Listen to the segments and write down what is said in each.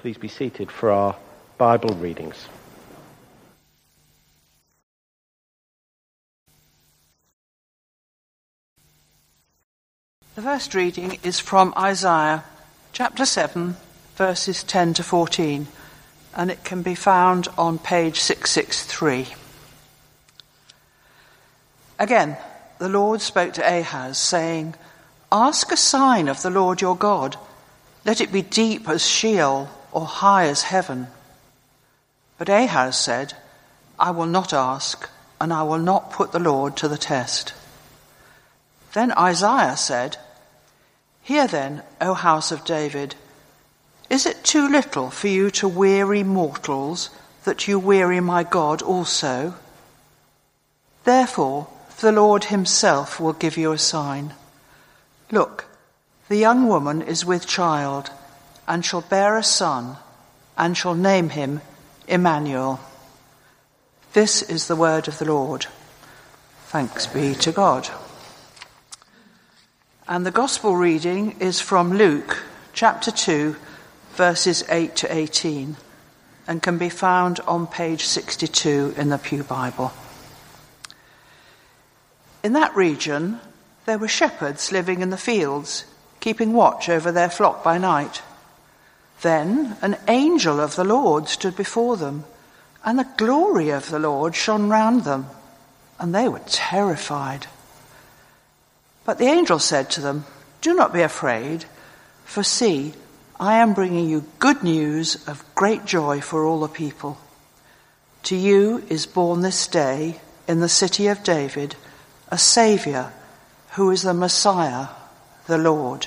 Please be seated for our Bible readings. The first reading is from Isaiah chapter 7, verses 10 to 14, and it can be found on page 663. Again, the Lord spoke to Ahaz, saying, Ask a sign of the Lord your God. Let it be deep as Sheol or high as heaven. But Ahaz said, I will not ask, and I will not put the Lord to the test. Then Isaiah said, Hear then, O house of David, is it too little for you to weary mortals that you weary my God also? Therefore, the Lord himself will give you a sign. Look, the young woman is with child and shall bear a son and shall name him Emmanuel. This is the word of the Lord. Thanks be to God. And the gospel reading is from Luke chapter 2, verses 8 to 18, and can be found on page 62 in the Pew Bible. In that region, there were shepherds living in the fields, keeping watch over their flock by night. Then an angel of the Lord stood before them, and the glory of the Lord shone round them, and they were terrified. But the angel said to them, Do not be afraid, for see, I am bringing you good news of great joy for all the people. To you is born this day in the city of David a Saviour who is the Messiah, the Lord.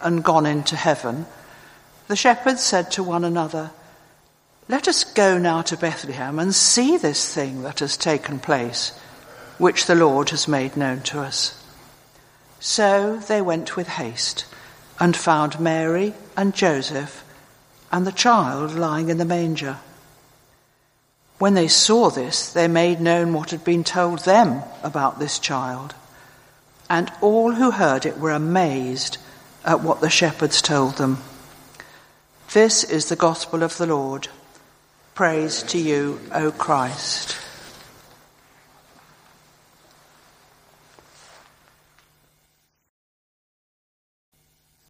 and gone into heaven, the shepherds said to one another, Let us go now to Bethlehem and see this thing that has taken place, which the Lord has made known to us. So they went with haste and found Mary and Joseph and the child lying in the manger. When they saw this, they made known what had been told them about this child. And all who heard it were amazed at what the shepherds told them. This is the gospel of the Lord. Praise to you, O Christ.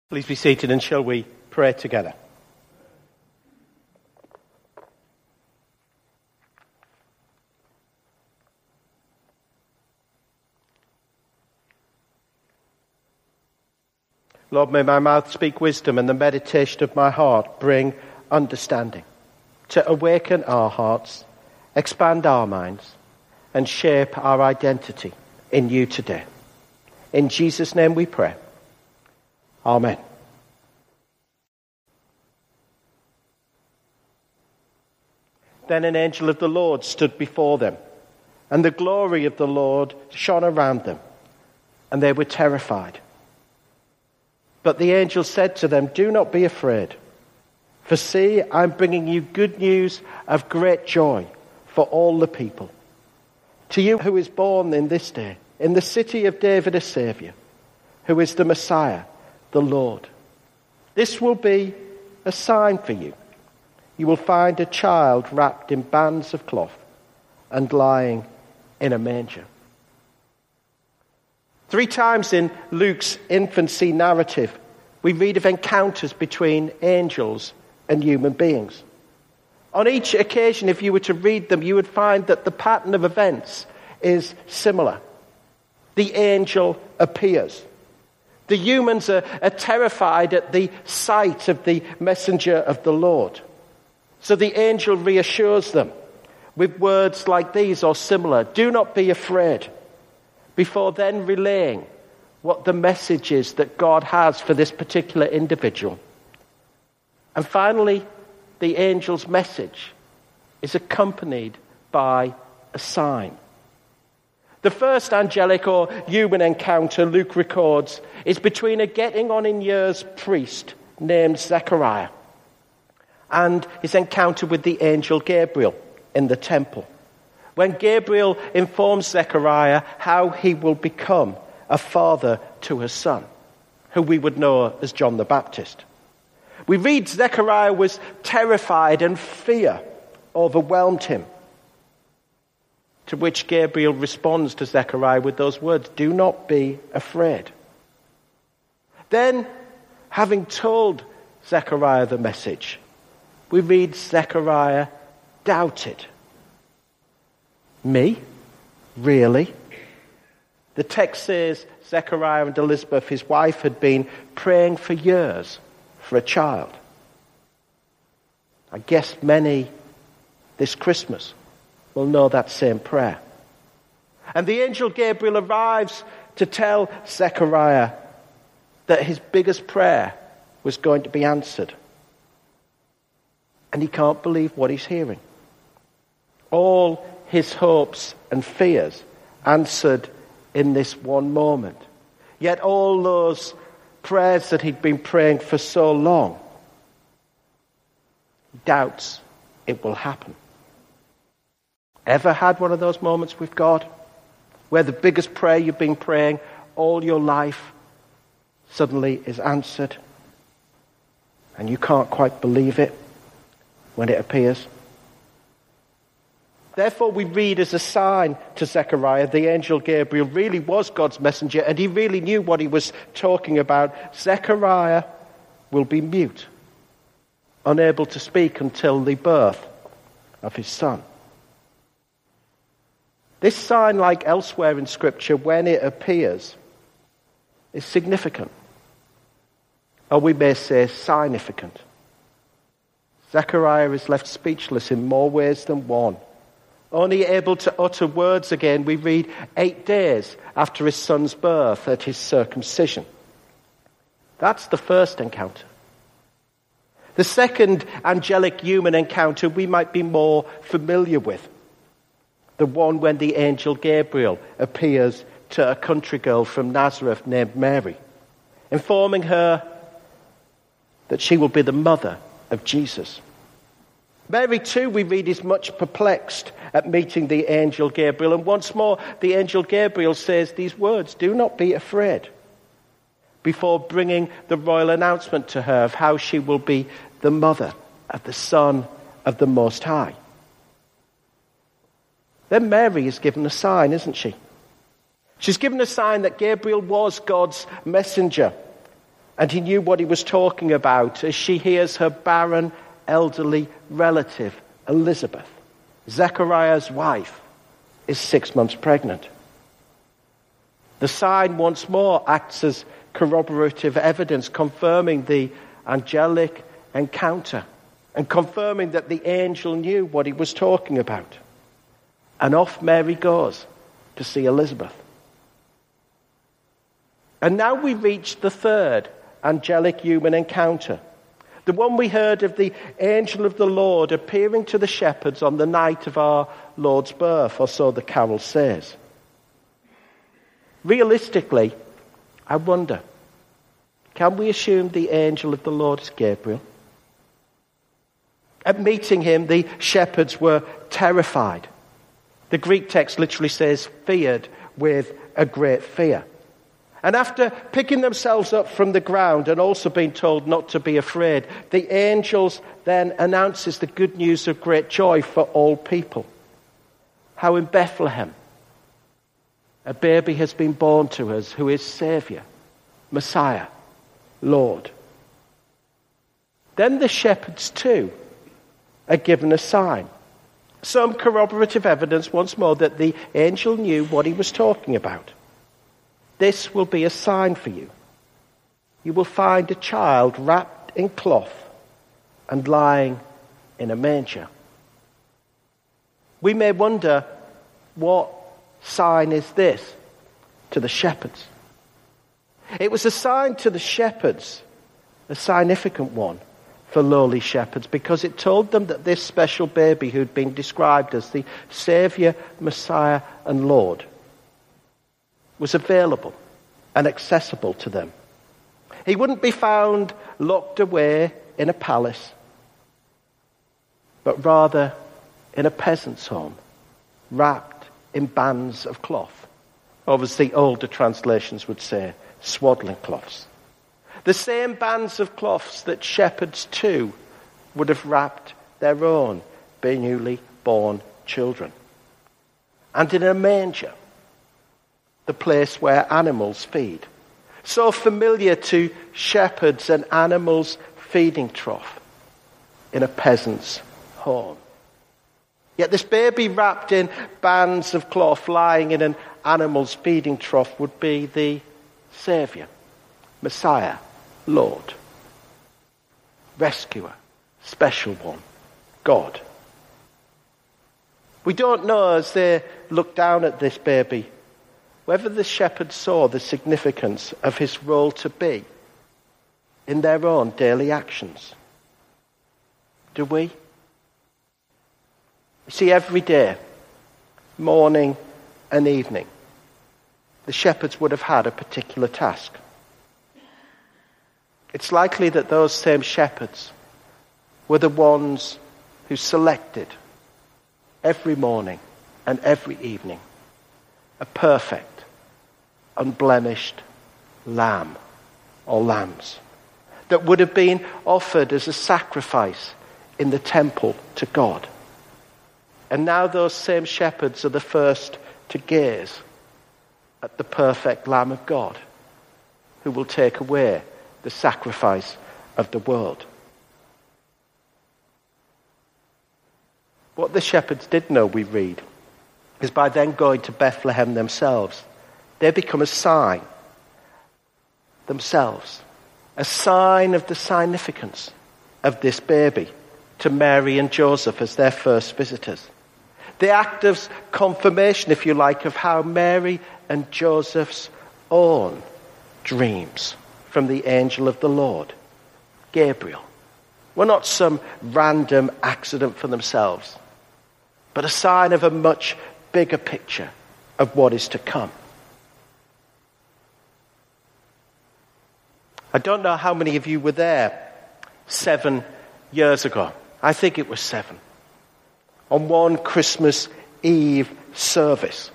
Please be seated and shall we pray together? Lord, may my mouth speak wisdom and the meditation of my heart bring understanding to awaken our hearts, expand our minds, and shape our identity in you today. In Jesus' name we pray. Amen. Then an angel of the Lord stood before them, and the glory of the Lord shone around them, and they were terrified. But the angel said to them, Do not be afraid. For see, I'm bringing you good news of great joy for all the people. To you who is born in this day, in the city of David a Saviour, who is the Messiah, the Lord. This will be a sign for you. You will find a child wrapped in bands of cloth and lying in a manger. Three times in Luke's infancy narrative, we read of encounters between angels and human beings. On each occasion, if you were to read them, you would find that the pattern of events is similar. The angel appears. The humans are, are, terrified at the sight of the messenger of the Lord. So the angel reassures them with words like these or similar Do not be afraid before then relaying what the message is that God has for this particular individual. And finally, the angel's message is accompanied by a sign. The first angelic or human encounter Luke records is between a getting on in years priest named Zechariah and his encounter with the angel Gabriel in the temple. When Gabriel informs Zechariah how he will become a father to his son, who we would know as John the Baptist. We read Zechariah was terrified and fear overwhelmed him. To which Gabriel responds to Zechariah with those words Do not be afraid. Then, having told Zechariah the message, we read Zechariah doubted. Me? Really? The text says Zechariah and Elizabeth, his wife, had been praying for years for a child. I guess many this Christmas will know that same prayer. And the angel Gabriel arrives to tell Zechariah that his biggest prayer was going to be answered. And he can't believe what he's hearing. All his hopes and fears answered in this one moment. Yet all those prayers that he'd been praying for so long, doubts it will happen. Ever had one of those moments with God where the biggest prayer you've been praying all your life suddenly is answered and you can't quite believe it when it appears? Therefore, we read as a sign to Zechariah, the angel Gabriel really was God's messenger and he really knew what he was talking about. Zechariah will be mute, unable to speak until the birth of his son. This sign, like elsewhere in Scripture, when it appears, is significant. Or we may say significant. Zechariah is left speechless in more ways than one. Only able to utter words again, we read eight days after his son's birth at his circumcision. That's the first encounter. The second angelic human encounter we might be more familiar with the one when the angel Gabriel appears to a country girl from Nazareth named Mary, informing her that she will be the mother of Jesus. Mary, too, we read, is much perplexed at meeting the angel Gabriel. And once more, the angel Gabriel says these words Do not be afraid, before bringing the royal announcement to her of how she will be the mother of the Son of the Most High. Then Mary is given a sign, isn't she? She's given a sign that Gabriel was God's messenger. And he knew what he was talking about as she hears her barren, elderly relative, Elizabeth, Zechariah's wife, is six months pregnant. The sign once more acts as corroborative evidence, confirming the angelic encounter and confirming that the angel knew what he was talking about. And off Mary goes to see Elizabeth. And now we reach the third angelic human encounter. The one we heard of the angel of the Lord appearing to the shepherds on the night of our Lord's birth, or so the carol says. Realistically, I wonder can we assume the angel of the Lord is Gabriel? At meeting him, the shepherds were terrified. The Greek text literally says, feared with a great fear. And after picking themselves up from the ground and also being told not to be afraid, the angels then announces the good news of great joy for all people. How in Bethlehem a baby has been born to us who is Savior, Messiah, Lord. Then the shepherds too are given a sign. Some corroborative evidence once more that the angel knew what he was talking about. This will be a sign for you. You will find a child wrapped in cloth and lying in a manger. We may wonder what sign is this to the shepherds? It was a sign to the shepherds, a significant one, for lowly shepherds because it told them that this special baby who'd been described as the Saviour, Messiah, and Lord was available and accessible to them. He wouldn't be found locked away in a palace, but rather in a peasant's home, wrapped in bands of cloth, the older translations would say, swaddling cloths. The same bands of cloths that shepherds too would have wrapped their own newly born children. And in a manger, the place where animals feed. So familiar to shepherds and animals' feeding trough in a peasant's home. Yet this baby wrapped in bands of cloth lying in an animal's feeding trough would be the Saviour, Messiah, Lord, Rescuer, Special One, God. We don't know as they look down at this baby whether the shepherds saw the significance of his role to be in their own daily actions. Do we? You see, every day, morning and evening, the shepherds would have had a particular task. It's likely that those same shepherds were the ones who selected every morning and every evening a perfect, unblemished lamb or lambs that would have been offered as a sacrifice in the temple to God. And now those same shepherds are the first to gaze at the perfect Lamb of God who will take away the sacrifice of the world. What the shepherds did know, we read, is by then going to Bethlehem themselves, they become a sign themselves, a sign of the significance of this baby to Mary and Joseph as their first visitors. The act of confirmation, if you like, of how Mary and Joseph's own dreams from the angel of the Lord, Gabriel, were not some random accident for themselves, but a sign of a much bigger picture of what is to come. I don't know how many of you were there seven years ago. I think it was seven. On one Christmas Eve service,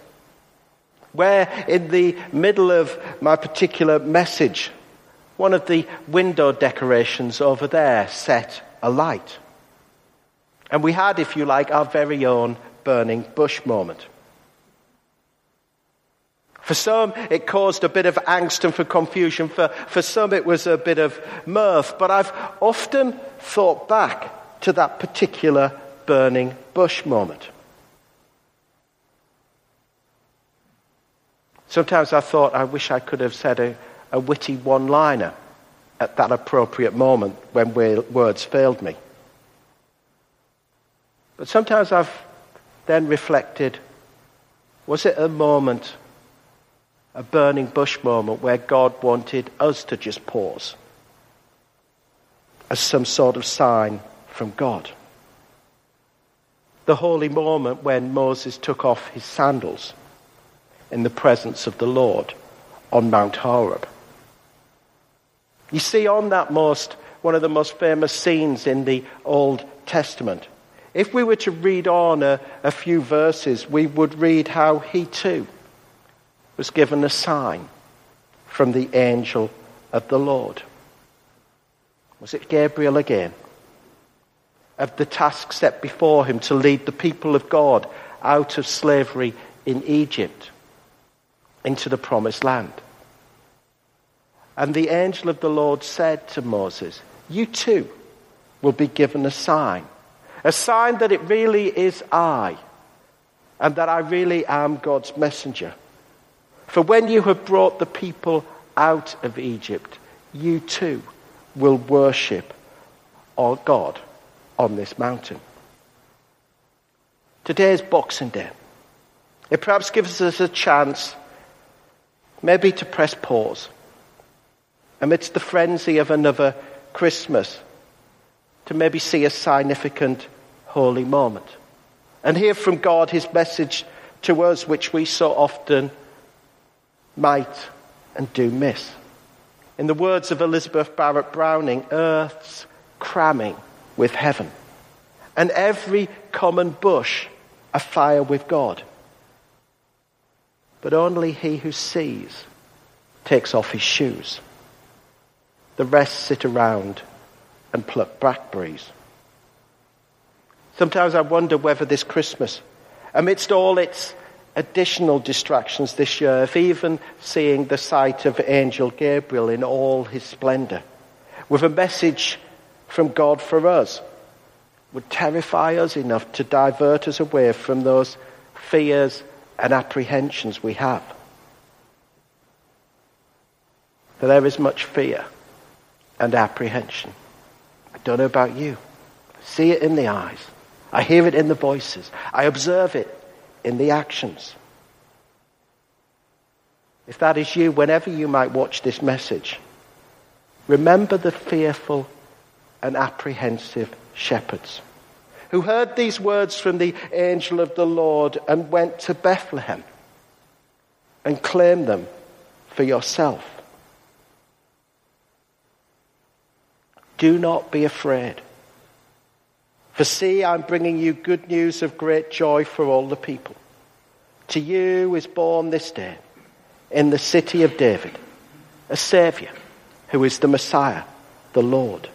where in the middle of my particular message, one of the window decorations over there set alight. And we had, if you like, our very own burning bush moment. For some, it caused a bit of angst and for confusion. For, for some, it was a bit of mirth. But I've often thought back to that particular burning bush moment. Sometimes I thought I wish I could have said a, a witty one liner at that appropriate moment when words failed me. But sometimes I've then reflected was it a moment, a burning bush moment, where God wanted us to just pause as some sort of sign from God? The holy moment when Moses took off his sandals in the presence of the Lord on Mount Horeb. You see, on that most, one of the most famous scenes in the Old Testament, if we were to read on a, a few verses, we would read how he too was given a sign from the angel of the Lord. Was it Gabriel again? Of the task set before him to lead the people of God out of slavery in Egypt into the promised land. And the angel of the Lord said to Moses, You too will be given a sign a sign that it really is I, and that I really am God's messenger. For when you have brought the people out of Egypt, you too will worship our God on this mountain. Today is Boxing Day. It perhaps gives us a chance, maybe to press pause amidst the frenzy of another Christmas to maybe see a significant holy moment and hear from God his message to us, which we so often might and do miss. In the words of Elizabeth Barrett Browning, earth's cramming with heaven, and every common bush afire with God. But only he who sees takes off his shoes. The rest sit around and pluck blackberries. Sometimes I wonder whether this Christmas, amidst all its additional distractions this year, if even seeing the sight of Angel Gabriel in all his splendor, with a message from God for us, would terrify us enough to divert us away from those fears and apprehensions we have. For there is much fear and apprehension. I don't know about you. See it in the eyes. I hear it in the voices. I observe it in the actions. If that is you, whenever you might watch this message, remember the fearful and apprehensive shepherds who heard these words from the angel of the Lord and went to Bethlehem and claimed them for yourself. Do not be afraid. For see, I'm bringing you good news of great joy for all the people. To you is born this day in the city of David a Saviour who is the Messiah, the Lord.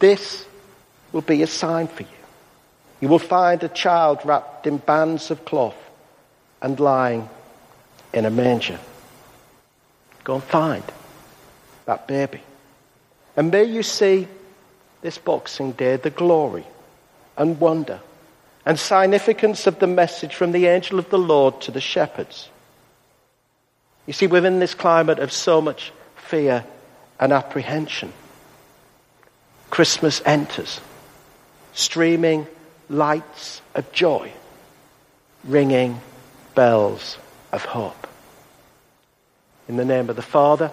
This will be a sign for you. You will find a child wrapped in bands of cloth and lying in a manger. Go and find that baby. And may you see this Boxing Day the glory and wonder and significance of the message from the angel of the Lord to the shepherds. You see, within this climate of so much fear and apprehension, Christmas enters, streaming lights of joy, ringing bells of hope. In the name of the Father,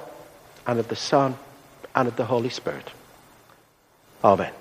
and of the Son, and of the Holy Spirit. Amen.